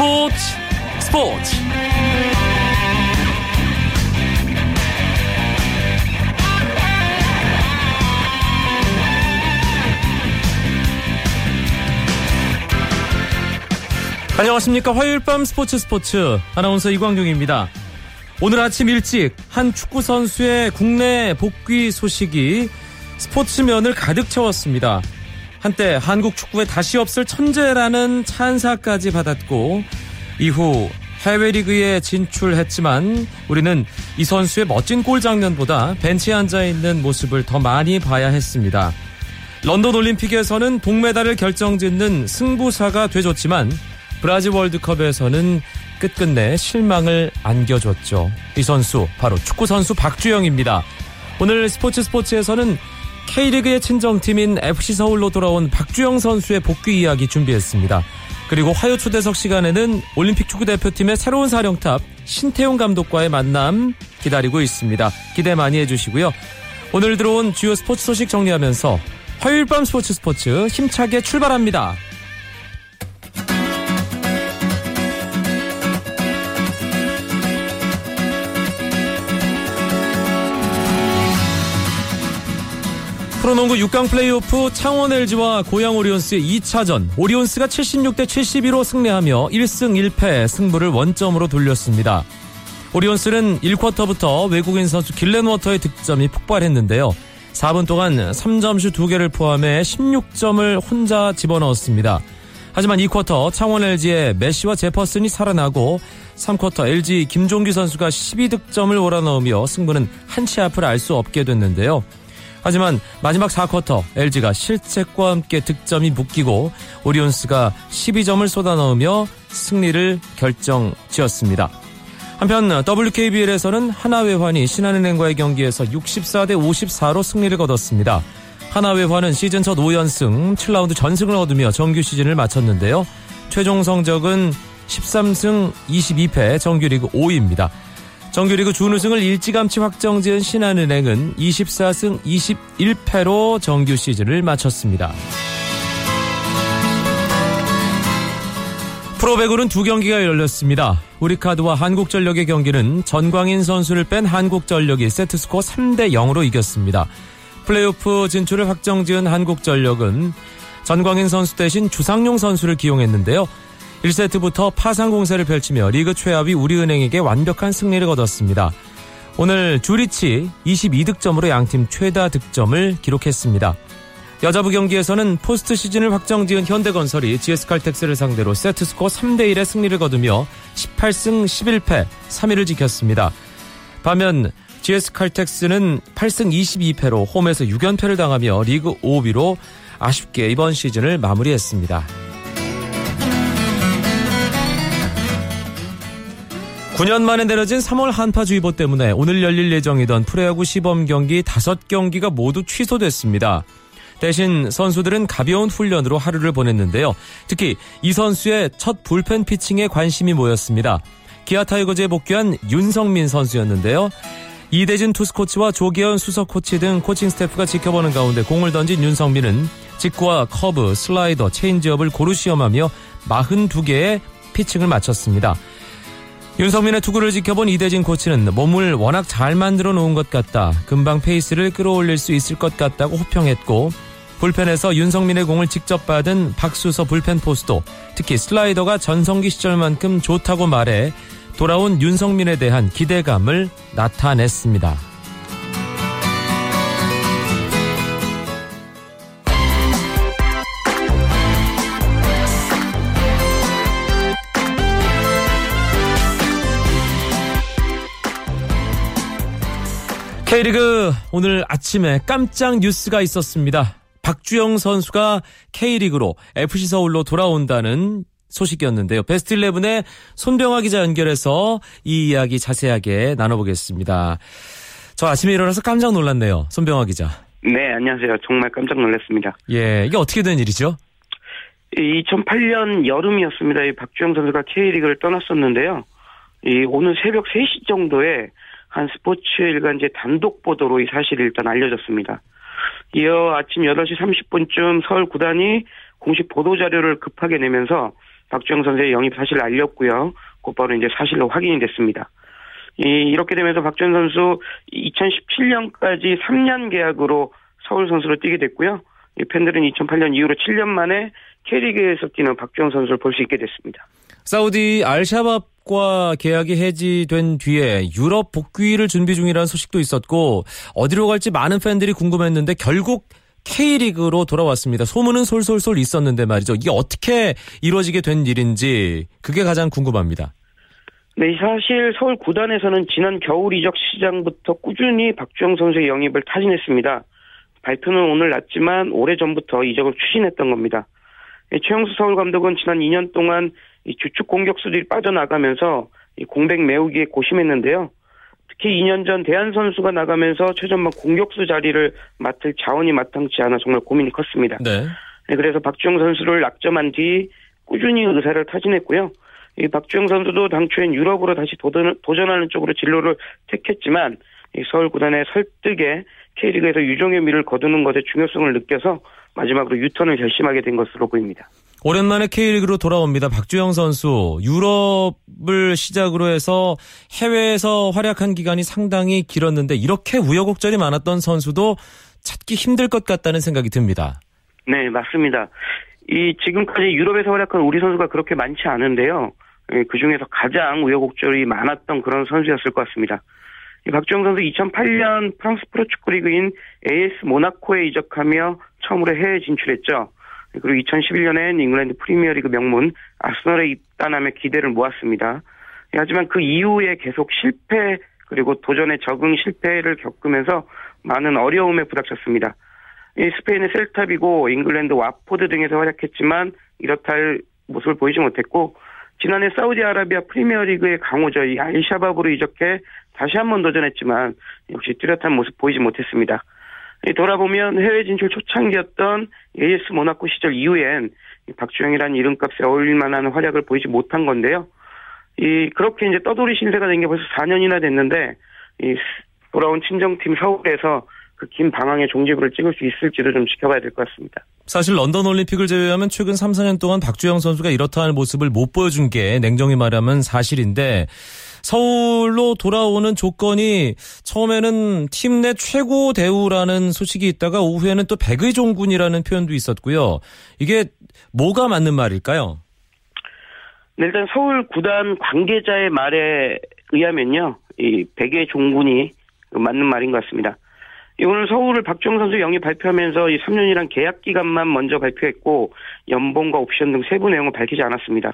스포츠 스포츠. 안녕하십니까. 화요일 밤 스포츠 스포츠. 아나운서 이광용입니다. 오늘 아침 일찍 한 축구 선수의 국내 복귀 소식이 스포츠면을 가득 채웠습니다. 한때 한국 축구에 다시 없을 천재라는 찬사까지 받았고 이후 해외 리그에 진출했지만 우리는 이 선수의 멋진 골 장면보다 벤치에 앉아 있는 모습을 더 많이 봐야 했습니다. 런던 올림픽에서는 동메달을 결정짓는 승부사가 되줬지만 브라질 월드컵에서는 끝끝내 실망을 안겨줬죠. 이 선수 바로 축구 선수 박주영입니다. 오늘 스포츠 스포츠에서는 K리그의 친정팀인 FC 서울로 돌아온 박주영 선수의 복귀 이야기 준비했습니다. 그리고 화요 초대석 시간에는 올림픽 축구 대표팀의 새로운 사령탑 신태용 감독과의 만남 기다리고 있습니다. 기대 많이 해주시고요. 오늘 들어온 주요 스포츠 소식 정리하면서 화요일 밤 스포츠 스포츠 힘차게 출발합니다. 프로농구 6강 플레이오프 창원 LG와 고양 오리온스의 2차전 오리온스가 76대 71로 승리하며 1승 1패 승부를 원점으로 돌렸습니다. 오리온스는 1쿼터부터 외국인 선수 길렌워터의 득점이 폭발했는데요. 4분 동안 3점슛 2개를 포함해 16점을 혼자 집어넣었습니다. 하지만 2쿼터 창원 LG의 메시와 제퍼슨이 살아나고 3쿼터 LG 김종규 선수가 12득점을 몰아넣으며 승부는 한치 앞을 알 수 없게 됐는데요. 하지만 마지막 4쿼터 LG가 실책과 함께 득점이 묶이고 오리온스가 12점을 쏟아넣으며 승리를 결정 지었습니다. 한편 WKBL에서는 하나외환이 신한은행과의 경기에서 64대 54로 승리를 거뒀습니다. 하나외환은 시즌 첫 5연승 7라운드 전승을 얻으며 정규 시즌을 마쳤는데요. 최종 성적은 13승 22패 정규리그 5위입니다. 정규리그 준우승을 일찌감치 확정지은 신한은행은 24승 21패로 정규 시즌을 마쳤습니다. 프로배구는 두 경기가 열렸습니다. 우리카드와 한국전력의 경기는 전광인 선수를 뺀 한국전력이 세트스코어 3대 0으로 이겼습니다. 플레이오프 진출을 확정지은 한국전력은 전광인 선수 대신 주상용 선수를 기용했는데요. 1세트부터 파상 공세를 펼치며 리그 최하위 우리은행에게 완벽한 승리를 거뒀습니다. 오늘 주리치 22득점으로 양팀 최다 득점을 기록했습니다. 여자부 경기에서는 포스트 시즌을 확정지은 현대건설이 GS칼텍스를 상대로 세트스코어 3대1의 승리를 거두며 18승 11패 3위를 지켰습니다. 반면 GS칼텍스는 8승 22패로 홈에서 6연패를 당하며 리그 5위로 아쉽게 이번 시즌을 마무리했습니다. 9년 만에 내려진 3월 한파주의보 때문에 오늘 열릴 예정이던 프로야구 시범 경기 5경기가 모두 취소됐습니다. 대신 선수들은 가벼운 훈련으로 하루를 보냈는데요. 특히 이 선수의 첫 불펜 피칭에 관심이 모였습니다. 기아 타이거즈에 복귀한 윤성민 선수였는데요. 이대진 투수 코치와 조계현 수석 코치 등 코칭 스태프가 지켜보는 가운데 공을 던진 윤성민은 직구와 커브, 슬라이더, 체인지업을 고루 시험하며 42개의 피칭을 마쳤습니다. 윤석민의 투구를 지켜본 이대진 코치는 몸을 워낙 잘 만들어 놓은 것 같다. 금방 페이스를 끌어올릴 수 있을 것 같다고 호평했고 불펜에서 윤석민의 공을 직접 받은 박수서 불펜 포수도 특히 슬라이더가 전성기 시절만큼 좋다고 말해 돌아온 윤석민에 대한 기대감을 나타냈습니다. K리그 오늘 아침에 깜짝 뉴스가 있었습니다. 박주영 선수가 K리그로 FC 서울로 돌아온다는 소식이었는데요. 베스트 11의 손병화 기자 연결해서 이 이야기 자세하게 나눠보겠습니다. 저 아침에 일어나서 깜짝 놀랐네요. 손병화 기자. 네, 안녕하세요. 정말 깜짝 놀랐습니다. 예, 이게 어떻게 된 일이죠? 2008년 여름이었습니다. 이 박주영 선수가 K리그를 떠났었는데요. 이 오늘 새벽 3시 정도에 한 스포츠 일간지 단독 보도로 이 사실이 일단 알려졌습니다. 이어 아침 8시 30분쯤 서울 구단이 공식 보도 자료를 급하게 내면서 박주영 선수의 영입 사실을 알렸고요. 곧바로 이제 사실로 확인이 됐습니다. 이, 이렇게 되면서 박주영 선수 2017년까지 3년 계약으로 서울 선수로 뛰게 됐고요. 이 팬들은 2008년 이후로 7년 만에 K리그에서 뛰는 박주영 선수를 볼 수 있게 됐습니다. 사우디 알샤밥 과 계약이 해지된 뒤에 유럽 복귀를 준비 중이라는 소식도 있었고 어디로 갈지 많은 팬들이 궁금했는데 결국 K리그로 돌아왔습니다. 소문은 솔솔솔 있었는데 말이죠. 이게 어떻게 이루어지게 된 일인지 그게 가장 궁금합니다. 네, 사실 서울 구단에서는 지난 겨울 이적 시장부터 꾸준히 박주영 선수의 영입을 타진했습니다. 발표는 오늘 났지만 오래 전부터 이적을 추진했던 겁니다. 최영수 서울 감독은 지난 2년 동안 주축 공격수들이 빠져나가면서 공백 메우기에 고심했는데요. 특히 2년 전 대한 선수가 나가면서 최전방 공격수 자리를 맡을 자원이 마땅치 않아 정말 고민이 컸습니다. 네. 네 그래서 박주영 선수를 낙점한 뒤 꾸준히 의사를 타진했고요. 이 박주영 선수도 당초엔 유럽으로 다시 도전, 도전하는 쪽으로 진로를 택했지만 이 서울 구단의 설득에 K리그에서 유종의 미를 거두는 것의 중요성을 느껴서 마지막으로 유턴을 결심하게 된 것으로 보입니다. 오랜만에 K리그로 돌아옵니다. 박주영 선수 유럽을 시작으로 해서 해외에서 활약한 기간이 상당히 길었는데 이렇게 우여곡절이 많았던 선수도 찾기 힘들 것 같다는 생각이 듭니다. 네, 맞습니다. 이 지금까지 유럽에서 활약한 우리 선수가 그렇게 많지 않은데요. 예, 그 중에서 가장 우여곡절이 많았던 그런 선수였을 것 같습니다. 박주영 선수 2008년 프랑스 프로축구 리그인 AS 모나코에 이적하며 처음으로 해외 진출했죠. 그리고 2011년엔 잉글랜드 프리미어리그 명문 아스널에 입단하며 기대를 모았습니다. 하지만 그 이후에 계속 실패 그리고 도전에 적응 실패를 겪으면서 많은 어려움에 부닥쳤습니다. 스페인의 셀타비고 잉글랜드 왓포드 등에서 활약했지만 이렇다 할 모습을 보이지 못했고 지난해 사우디아라비아 프리미어리그의 강호죠. 이 알샤밥으로 이적해 다시 한번 도전했지만 역시 뚜렷한 모습 보이지 못했습니다. 돌아보면 해외 진출 초창기였던 AS 모나코 시절 이후엔 박주영이라는 이름값에 어울릴 만한 활약을 보이지 못한 건데요. 이 그렇게 이제 떠돌이 신세가 된 게 벌써 4년이나 됐는데 이 돌아온 친정팀 서울에서 그 긴 방황의 종지부를 찍을 수 있을지도 좀 지켜봐야 될 것 같습니다. 사실 런던 올림픽을 제외하면 최근 3, 4년 동안 박주영 선수가 이렇다 할 모습을 못 보여준 게 냉정히 말하면 사실인데 서울로 돌아오는 조건이 처음에는 팀 내 최고 대우라는 소식이 있다가 오후에는 또 백의 종군이라는 표현도 있었고요. 이게 뭐가 맞는 말일까요? 네, 일단 서울 구단 관계자의 말에 의하면요, 이 백의 종군이 맞는 말인 것 같습니다. 오늘 서울을 박주영 선수 영입 발표하면서 이 3년이란 계약 기간만 먼저 발표했고 연봉과 옵션 등 세부 내용을 밝히지 않았습니다.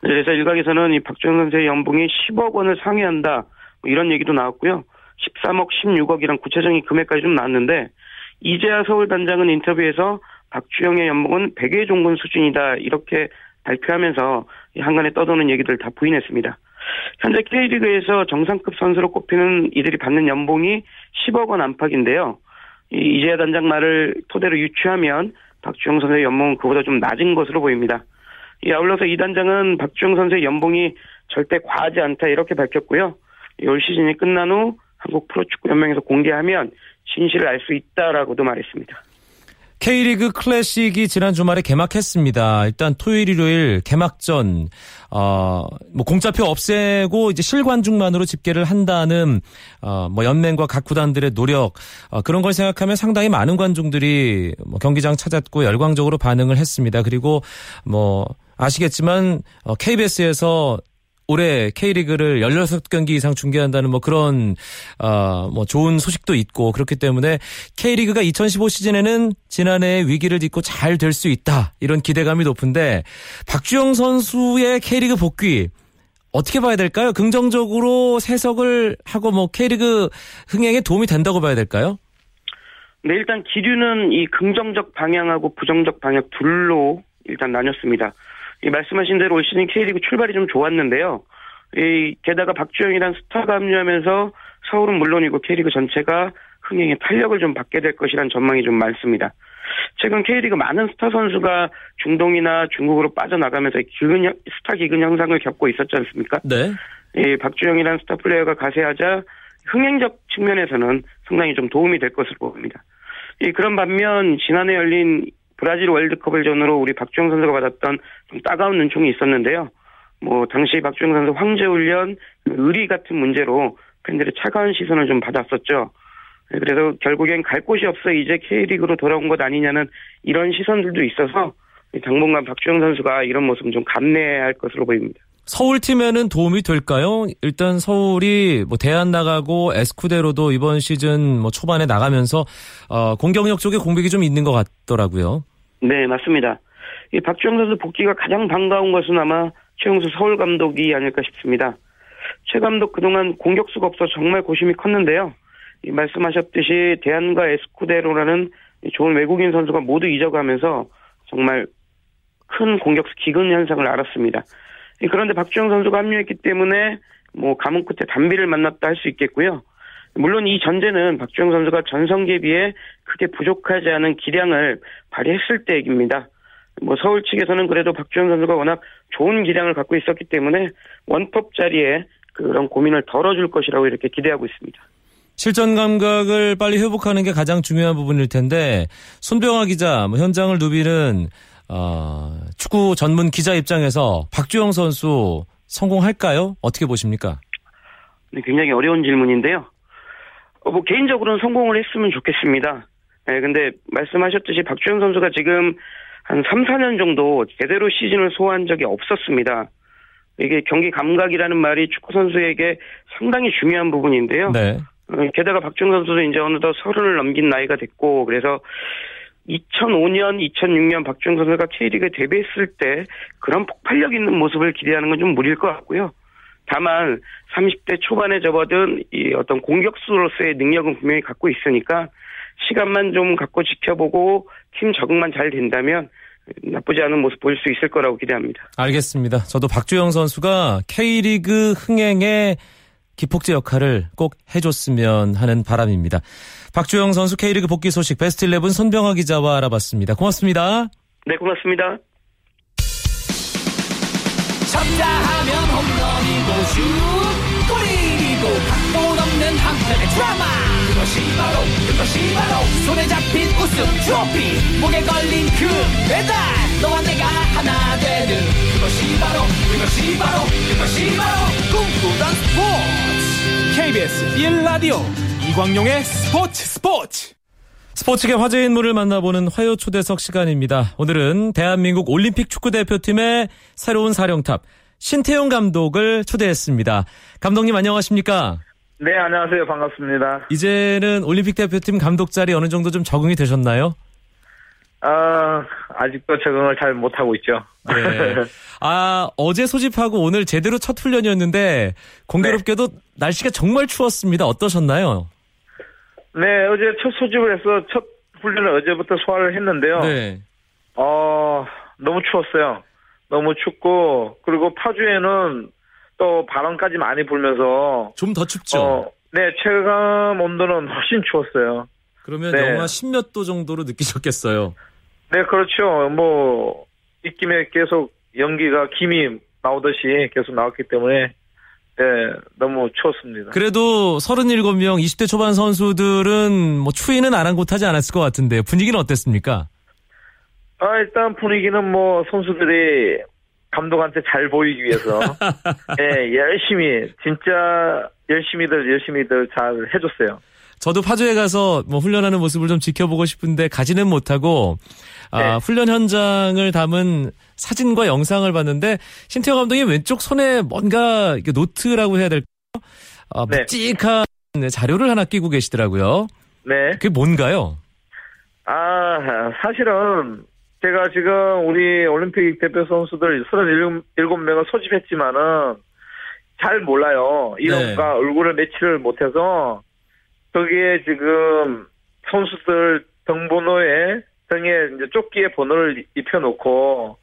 그래서 일각에서는 이 박주영 선수의 연봉이 10억 원을 상회한다 뭐 이런 얘기도 나왔고요. 13억, 16억이란 구체적인 금액까지 좀 나왔는데 이재하 서울 단장은 인터뷰에서 박주영의 연봉은 100의 종군 수준이다 이렇게 발표하면서 한간에 떠도는 얘기들 다 부인했습니다. 현재 K리그에서 정상급 선수로 꼽히는 이들이 받는 연봉이 10억 원 안팎인데요. 이 이재하 단장 말을 토대로 유추하면 박주영 선수의 연봉은 그보다 좀 낮은 것으로 보입니다. 이 아울러서 이 단장은 박주영 선수의 연봉이 절대 과하지 않다 이렇게 밝혔고요. 올 시즌이 끝난 후 한국 프로축구연맹에서 공개하면 진실을 알 수 있다라고도 말했습니다. K리그 클래식이 지난 주말에 개막했습니다. 일단 토요일, 일요일 개막전, 어, 뭐 공짜표 없애고 이제 실관중만으로 집계를 한다는, 어, 뭐 연맹과 각 구단들의 노력, 어, 그런 걸 생각하면 상당히 많은 관중들이 뭐 경기장 찾았고 열광적으로 반응을 했습니다. 그리고 뭐, 아시겠지만 KBS에서 어, 올해 K리그를 16경기 이상 중계한다는 뭐 그런 어 뭐 좋은 소식도 있고 그렇기 때문에 K리그가 2015 시즌에는 지난해 위기를 딛고 잘 될 수 있다. 이런 기대감이 높은데 박주영 선수의 K리그 복귀 어떻게 봐야 될까요? 긍정적으로 해석을 하고 뭐 K리그 흥행에 도움이 된다고 봐야 될까요? 네, 일단 기류는 이 긍정적 방향하고 부정적 방향 둘로 일단 나눴습니다. 이 말씀하신 대로 올 시즌 K리그 출발이 좀 좋았는데요. 이 게다가 박주영이란 스타가 합류하면서 서울은 물론이고 K리그 전체가 흥행에 탄력을 좀 받게 될 것이란 전망이 좀 많습니다. 최근 K리그 많은 스타 선수가 중동이나 중국으로 빠져나가면서 기근, 스타 기근 현상을 겪고 있었지 않습니까? 네. 이 박주영이란 스타 플레이어가 가세하자 흥행적 측면에서는 상당히 좀 도움이 될 것으로 보입니다. 이 그런 반면 지난해 열린 브라질 월드컵을 전후로 우리 박주영 선수가 받았던 좀 따가운 눈총이 있었는데요. 뭐 당시 박주영 선수 황제 훈련 의리 같은 문제로 팬들의 차가운 시선을 좀 받았었죠. 네, 그래서 결국엔 갈 곳이 없어 이제 K리그로 돌아온 것 아니냐는 이런 시선들도 있어서 당분간 박주영 선수가 이런 모습 좀 감내해야 할 것으로 보입니다. 서울 팀에는 도움이 될까요? 일단 서울이 뭐 대안 나가고 에스쿠데로도 이번 시즌 뭐 초반에 나가면서 어, 공격력 쪽에 공백이 좀 있는 것 같더라고요. 네, 맞습니다. 이 박주영 선수 복귀가 가장 반가운 것은 아마 최용수 서울 감독이 아닐까 싶습니다. 최 감독 그동안 공격수가 없어 정말 고심이 컸는데요. 이 말씀하셨듯이 대안과 에스쿠데로라는 좋은 외국인 선수가 모두 잊어가면서 정말 큰 공격수 기근 현상을 알았습니다. 그런데 박주영 선수가 합류했기 때문에 뭐 가뭄 끝에 단비를 만났다 할 수 있겠고요. 물론 이 전제는 박주영 선수가 전성기에 비해 크게 부족하지 않은 기량을 발휘했을 때 얘기입니다. 뭐 서울 측에서는 그래도 박주영 선수가 워낙 좋은 기량을 갖고 있었기 때문에 원톱 자리에 그런 고민을 덜어줄 것이라고 이렇게 기대하고 있습니다. 실전 감각을 빨리 회복하는 게 가장 중요한 부분일 텐데 손병아 기자, 뭐 현장을 누비는 어, 축구 전문 기자 입장에서 박주영 선수 성공할까요? 어떻게 보십니까? 네, 굉장히 어려운 질문인데요. 어, 뭐 개인적으로는 성공을 했으면 좋겠습니다. 네, 근데 말씀하셨듯이 박주영 선수가 지금 한 3, 4년 정도 제대로 시즌을 소화한 적이 없었습니다. 이게 경기 감각이라는 말이 축구 선수에게 상당히 중요한 부분인데요. 네. 어, 게다가 박주영 선수도 이제 어느덧 서른을 넘긴 나이가 됐고 그래서 2005년, 2006년 박주영 선수가 K리그에 데뷔했을 때 그런 폭발력 있는 모습을 기대하는 건 좀 무리일 것 같고요. 다만 30대 초반에 접어든 이 어떤 공격수로서의 능력은 분명히 갖고 있으니까 시간만 좀 갖고 지켜보고 팀 적응만 잘 된다면 나쁘지 않은 모습 보일 수 있을 거라고 기대합니다. 알겠습니다. 저도 박주영 선수가 K리그 흥행에 기폭제 역할을 꼭 해줬으면 하는 바람입니다. 박주영 선수 K리그 복귀 소식 베스트 11 손병화 기자와 알아봤습니다. 고맙습니다. 네, 고맙습니다. 쳤다 하면 홈런이고 슛 골이고 각본 없는 한편의 드라마 그것이 바로 그것이 바로 손에 잡힌 우승 트로피 목에 걸린 그 배달 너와 내가 하나 되는 그것이 바로 그것이 바로 그것이 바로 꿈꾸던 스포츠 KBS 1라디오 이광용의 스포츠 스포츠 스포츠계 화제 인물을 만나보는 화요 초대석 시간입니다. 오늘은 대한민국 올림픽 축구대표팀의 새로운 사령탑 신태용 감독을 초대했습니다. 감독님 안녕하십니까? 네, 안녕하세요. 반갑습니다. 이제는 올림픽 대표팀 감독 자리 어느 정도 좀 적응이 되셨나요? 아, 아직도 적응을 잘 못하고 있죠. 네. 아, 어제 소집하고 오늘 제대로 첫 훈련이었는데 공교롭게도 네. 날씨가 정말 추웠습니다. 어떠셨나요? 네, 어제 첫 소집을 해서 첫 훈련을 어제부터 소화를 했는데요. 네. 어, 너무 추웠어요. 너무 춥고 그리고 파주에는 또 바람까지 많이 불면서 좀 더 춥죠. 어, 네, 체감 온도는 훨씬 추웠어요. 그러면 네. 영하 10몇 도 정도로 느끼셨겠어요. 네, 그렇죠. 뭐 입김에 계속 연기가 김이 나오듯이 계속 나왔기 때문에 네, 너무 추웠습니다. 그래도 37명 20대 초반 선수들은 뭐 추위는 아랑곳하지 않았을 것 같은데 분위기는 어땠습니까? 아, 일단 분위기는 뭐 선수들이 감독한테 잘 보이기 위해서 예, 열심히 진짜 열심히들 열심히들 잘 해줬어요. 저도 파주에 가서 뭐 훈련하는 모습을 좀 지켜보고 싶은데 가지는 못하고 아, 네. 훈련 현장을 담은 사진과 영상을 봤는데 신태용 감독이 왼쪽 손에 뭔가 노트라고 해야 될까요? 아, 네. 묵직한 자료를 하나 끼고 계시더라고요. 네. 그게 뭔가요? 아, 사실은 제가 지금 우리 올림픽 대표 선수들 37명을 소집했지만은 잘 몰라요. 이름과 네. 얼굴을 매치를 못해서 거기에 지금 선수들 등번호에 등에 이제 조끼의 번호를 입혀놓고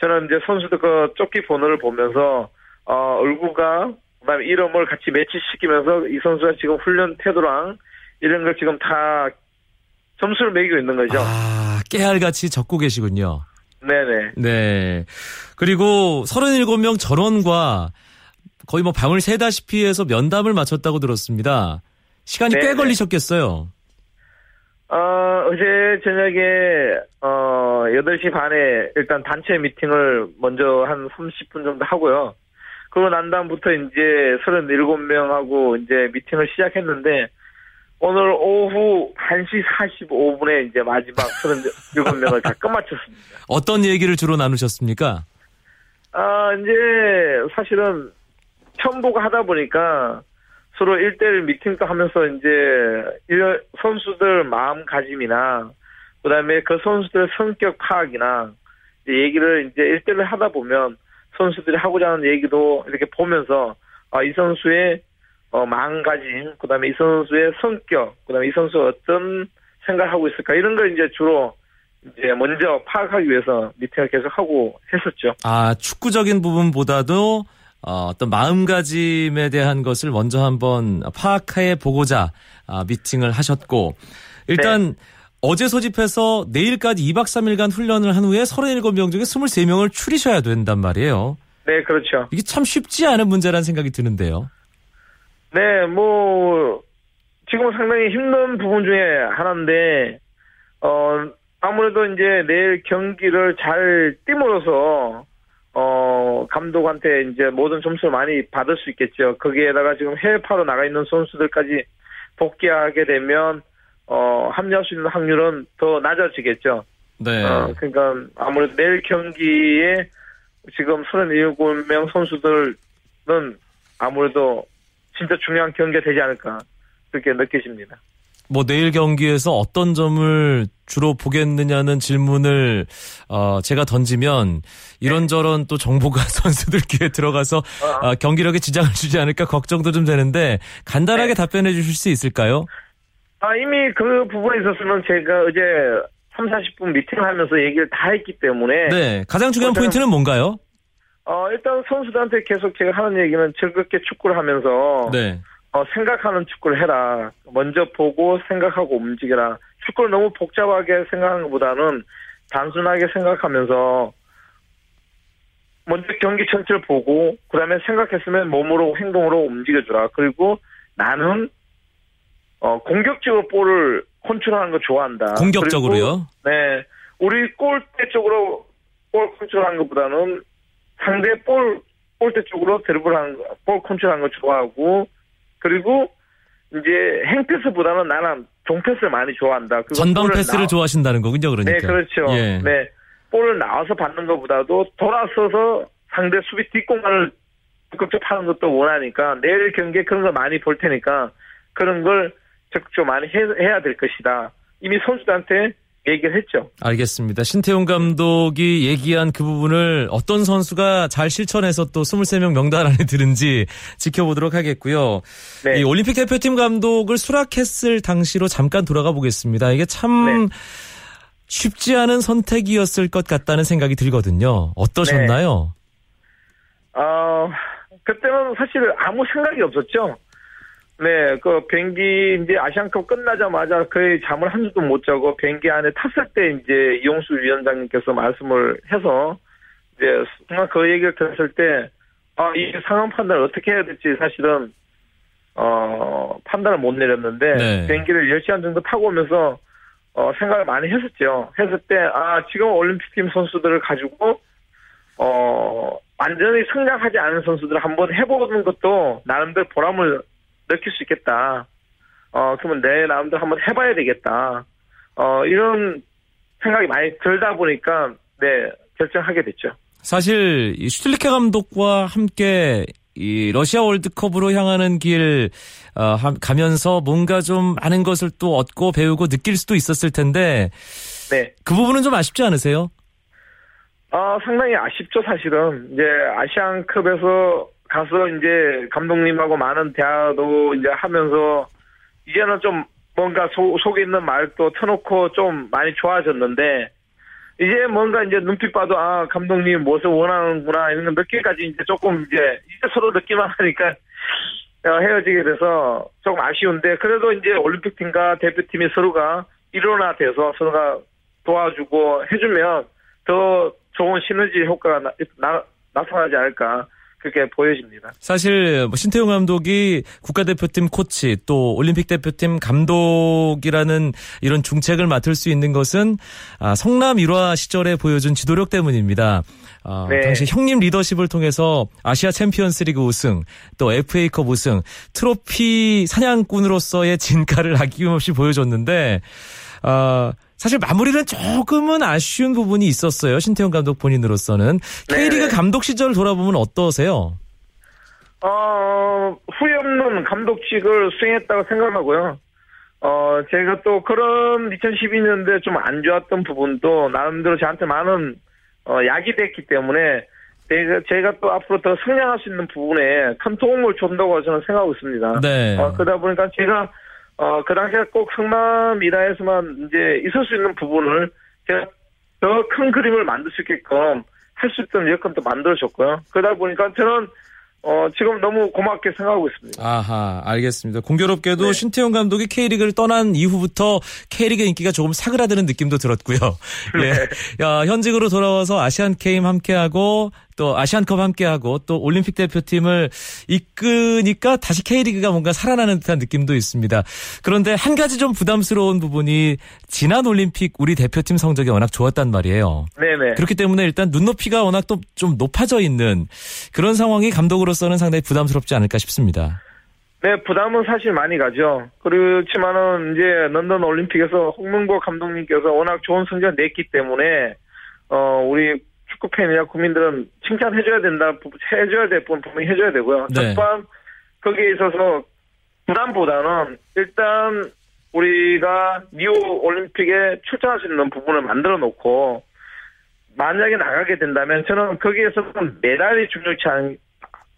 저는 이제 선수들 그 조끼 번호를 보면서 어 얼굴과 그다음에 이름을 같이 매치시키면서 이 선수가 지금 훈련 태도랑 이런 걸 지금 다 점수를 매기고 있는 거죠. 아, 깨알같이 적고 계시군요. 네네. 네. 그리고 37명 전원과 거의 뭐 방을 새다시피 해서 면담을 마쳤다고 들었습니다. 시간이 네네. 꽤 걸리셨겠어요. 어, 어제 저녁에, 어, 8시 반에 일단 단체 미팅을 먼저 한 30분 정도 하고요. 그러고 난 다음부터 이제 37명하고 이제 미팅을 시작했는데 오늘 오후 1시 45분에 이제 마지막 37명을 다 끝마쳤습니다. 어떤 얘기를 주로 나누셨습니까? 아, 이제 사실은 보고 하다 보니까 서로 1대1 미팅도 하면서 이제 선수들 마음가짐이나 그다음에 그 선수들의 성격 파악이나 얘기를 이제 1대1 하다 보면 선수들이 하고자 하는 얘기도 이렇게 보면서 아, 이 선수의 어, 마음가짐, 그다음에 이 선수의 성격, 그다음에 이 선수 어떤 생각을 하고 있을까 이런 걸 이제 주로 이제 먼저 파악하기 위해서 미팅을 계속 하고 했었죠. 아, 축구적인 부분보다도 어, 어떤 마음가짐에 대한 것을 먼저 한번 파악해 보고자 아, 미팅을 하셨고 일단 어제 소집해서 내일까지 2박 3일간 훈련을 한 후에 37명 중에 23명을 추리셔야 된단 말이에요. 네, 그렇죠. 이게 참 쉽지 않은 문제라는 생각이 드는데요. 네, 뭐 지금 상당히 힘든 부분 중에 하나인데 어 아무래도 이제 내일 경기를 잘 띄므로써 어 감독한테 이제 모든 점수를 많이 받을 수 있겠죠. 거기에다가 지금 해외파로 나가 있는 선수들까지 복귀하게 되면 어 합류할 수 있는 확률은 더 낮아지겠죠. 네. 어, 그러니까 아무래도 내일 경기에 지금 37명 선수들은 아무래도 진짜 중요한 경기가 되지 않을까 그렇게 느껴집니다. 뭐 내일 경기에서 어떤 점을 주로 보겠느냐는 질문을 어 제가 던지면 이런저런 또 정보가 선수들 귀에 들어가서 어, 경기력에 지장을 주지 않을까 걱정도 좀 되는데 간단하게 네. 답변해 주실 수 있을까요? 아, 이미 그 부분에 있어서는 제가 어제 3, 40분 미팅을 하면서 얘기를 다 했기 때문에 네. 가장 중요한 일단은- 포인트는 뭔가요? 어, 일단 선수들한테 계속 제가 하는 얘기는 즐겁게 축구를 하면서 네. 어, 생각하는 축구를 해라. 먼저 보고 생각하고 움직여라. 축구를 너무 복잡하게 생각하는 것보다는 단순하게 생각하면서 먼저 경기 전체를 보고 그다음에 생각했으면 몸으로 행동으로 움직여주라. 그리고 나는 어, 공격적으로 볼을 컨트롤하는 거 좋아한다. 공격적으로요? 그리고, 네. 우리 골대 쪽으로 볼 컨트롤하는 것보다는 상대 볼 골대 쪽으로 드리블하는 거, 볼 컨트롤하는 거 좋아하고 그리고 이제 행패스보다는 나는 종패스를 많이 좋아한다. 전방 패스를 나- 좋아하신다는 거군요, 그러니까. 네, 그렇죠. 예. 네. 볼을 나와서 받는 것보다도 돌아서서 상대 수비 뒷공간을 적극적 하는 것도 원하니까 내일 경기에 그런 걸 많이 볼 테니까 그런 걸 적극적으로 많이 해, 해야 될 것이다. 이미 선수들한테 얘기를 했죠. 알겠습니다. 신태용 감독이 얘기한 그 부분을 어떤 선수가 잘 실천해서 또 23명 명단 안에 들은지 지켜보도록 하겠고요. 네. 이 올림픽 대표팀 감독을 수락했을 당시로 잠깐 돌아가 보겠습니다. 이게 참 네. 쉽지 않은 선택이었을 것 같다는 생각이 들거든요. 어떠셨나요? 어, 그때는 사실 아무 생각이 없었죠. 네, 그 비행기 이제 아시안컵 끝나자마자 거의 잠을 한 주도 못 자고 비행기 안에 탔을 때 이제 이용수 위원장님께서 말씀을 해서 이제 순간 그 얘기를 들었을 때 아, 이 상황 판단을 어떻게 해야 될지 사실은 어, 판단을 못 내렸는데 네. 비행기를 10시간 정도 타고 오면서 어, 생각을 많이 했었죠. 했을 때 아, 지금 올림픽팀 선수들을 가지고 어, 완전히 성장하지 않은 선수들을 한번 해보는 것도 나름대로 보람을 느낄 수 있겠다. 어, 그러면 내 나름대로 한번 해봐야 되겠다. 어, 이런 생각이 많이 들다 보니까, 네, 결정하게 됐죠. 사실 이 슈틸리케 감독과 함께 이 러시아 월드컵으로 향하는 길 어, 하- 가면서 뭔가 좀 많은 것을 또 얻고 배우고 느낄 수도 있었을 텐데 네. 그 부분은 좀 아쉽지 않으세요? 어, 상당히 아쉽죠, 사실은. 이제 아시안컵에서 가서 이제 감독님하고 많은 대화도 이제 하면서 이제는 좀 뭔가 속, 속에 있는 말도 터놓고 좀 많이 좋아졌는데 이제 뭔가 이제 눈빛 봐도 아, 감독님 무엇을 원하는구나 이런 거 느끼기까지 이제 조금 이제 이제 서로 느끼만 하니까 어, 헤어지게 돼서 조금 아쉬운데 그래도 이제 올림픽팀과 대표팀이 서로가 일원화 돼서 서로가 도와주고 해주면 더 좋은 시너지 효과가 나, 나, 나타나지 않을까 그렇게 보여집니다. 사실 뭐 신태용 감독이 국가대표팀 코치 또 올림픽 대표팀 감독이라는 이런 중책을 맡을 수 있는 것은 아, 성남 일화 시절에 보여준 지도력 때문입니다. 아, 네. 당시 형님 리더십을 통해서 아시아 챔피언스리그 우승, 또 FA컵 우승, 트로피 사냥꾼으로서의 진가를 아낌없이 보여줬는데 아, 사실 마무리는 조금은 아쉬운 부분이 있었어요. 신태용 감독 본인으로서는 K리그 네. 감독 시절 돌아보면 어떠세요? 어, 후회 없는 감독직을 수행했다고 생각하고요. 어, 제가 또 그런 2012년도에 좀 안 좋았던 부분도 나름대로 저한테 많은 어, 약이 됐기 때문에 제가, 제가 또 앞으로 더 성장할 수 있는 부분에 큰 도움을 준다고 저는 생각하고 있습니다. 네. 어, 그러다 보니까 제가 어, 그 당시에 꼭 성남 미라에서만 이제 있을 수 있는 부분을 제가 더큰 그림을 만들 수 있게끔 할 수 있던 여건도 만들어줬고요. 그러다 보니까 저는 어, 지금 너무 고맙게 생각하고 있습니다. 아하, 알겠습니다. 공교롭게도 네. 신태용 감독이 K리그를 떠난 이후부터 K리그 인기가 조금 사그라드는 느낌도 들었고요. 네. 예. 야, 현직으로 돌아와서 아시안 게임 함께하고 또 아시안컵 함께하고 또 올림픽 대표팀을 이끄니까 다시 K리그가 뭔가 살아나는 듯한 느낌도 있습니다. 그런데 한 가지 좀 부담스러운 부분이 지난 올림픽 우리 대표팀 성적이 워낙 좋았단 말이에요. 네네. 그렇기 때문에 일단 눈높이가 워낙 또 좀 높아져 있는 그런 상황이 감독으로서는 상당히 부담스럽지 않을까 싶습니다. 네, 부담은 사실 많이 가죠. 그렇지만은 이제 런던 올림픽에서 홍명보 감독님께서 워낙 좋은 성적을 냈기 때문에 어 우리 축구 팬이나 국민들은 칭찬해줘야 된다, 부- 해줘야 될 부분 분명히 해줘야 되고요. 네. 첫번 거기에 있어서 부담보다는 일단 우리가 리오 올림픽에 출전할 수 있는 부분을 만들어 놓고 만약에 나가게 된다면 저는 거기에서는 메달이 중요치 않,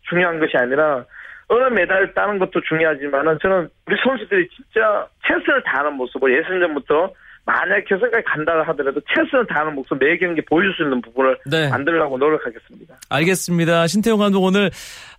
중요한 것이 아니라 어느 메달을 따는 것도 중요하지만은 저는 우리 선수들이 진짜 최선을 다하는 모습을 예선전부터 만약 결승까지 간다 하더라도 최선을 다하는 모습 매 경기 보여줄 수 있는 부분을 네. 만들려고 노력하겠습니다. 알겠습니다. 신태용 감독 오늘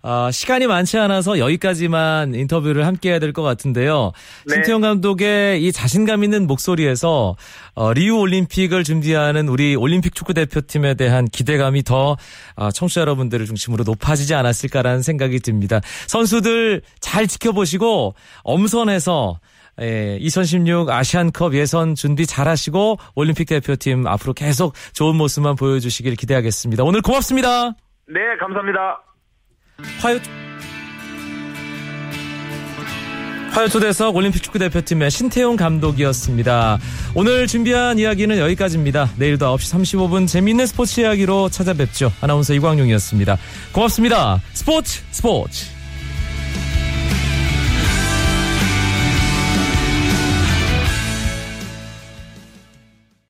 어, 시간이 많지 않아서 여기까지만 인터뷰를 함께 해야 될 것 같은데요. 네. 신태용 감독의 이 자신감 있는 목소리에서 어, 리우 올림픽을 준비하는 우리 올림픽 축구 대표팀에 대한 기대감이 더 어, 청취자 여러분들을 중심으로 높아지지 않았을까라는 생각이 듭니다. 선수들 잘 지켜보시고 엄선해서 예, 2016 아시안컵 예선 준비 잘하시고 올림픽 대표팀 앞으로 계속 좋은 모습만 보여주시길 기대하겠습니다. 오늘 고맙습니다. 네, 감사합니다. 화요 화요초대석 올림픽 축구 대표팀의 신태용 감독이었습니다. 오늘 준비한 이야기는 여기까지입니다. 내일도 9시 35분 재미있는 스포츠 이야기로 찾아뵙죠. 아나운서 이광용이었습니다. 고맙습니다. 스포츠 스포츠.